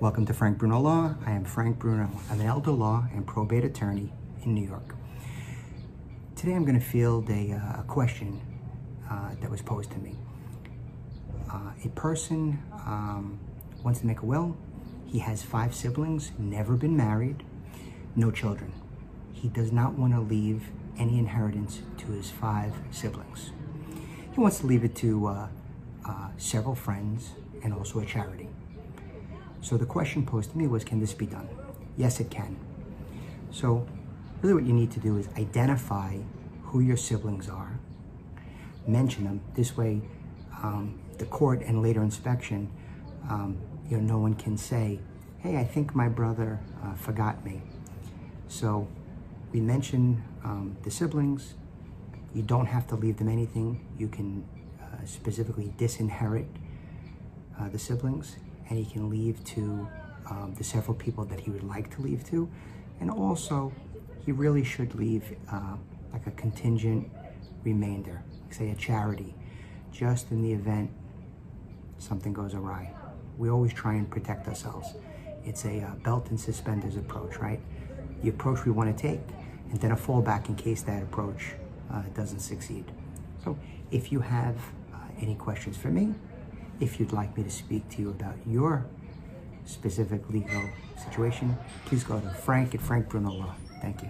Welcome to Frank Bruno Law. I am Frank Bruno. An elder law and probate attorney in New York. Today I'm going to field a, uh, a question uh, that was posed to me. Uh, a person um, wants to make a will. He has five siblings, never been married, no children. He does not want to leave any inheritance to his five siblings. He wants to leave it to uh, uh, several friends and also a charity. So the question posed to me was, can this be done? Yes, it can. So really what you need to do is identify who your siblings are, mention them. This way, um, the court and later inspection, um, you know, no one can say, hey, I think my brother uh, forgot me. So we mention um, the siblings. You don't have to leave them anything. You can uh, specifically disinherit uh, the siblings and he can leave to um, the several people that he would like to leave to. And also, he really should leave uh, like a contingent remainder, say a charity, just in the event something goes awry. We always try and protect ourselves. It's a uh, belt and suspenders approach, right? The approach we want to take, and then a fallback in case that approach uh, doesn't succeed. So if you have uh, any questions for me, if you'd like me to speak to you about your specific legal situation, please go to frank at Frank Bruno Law. Thank you.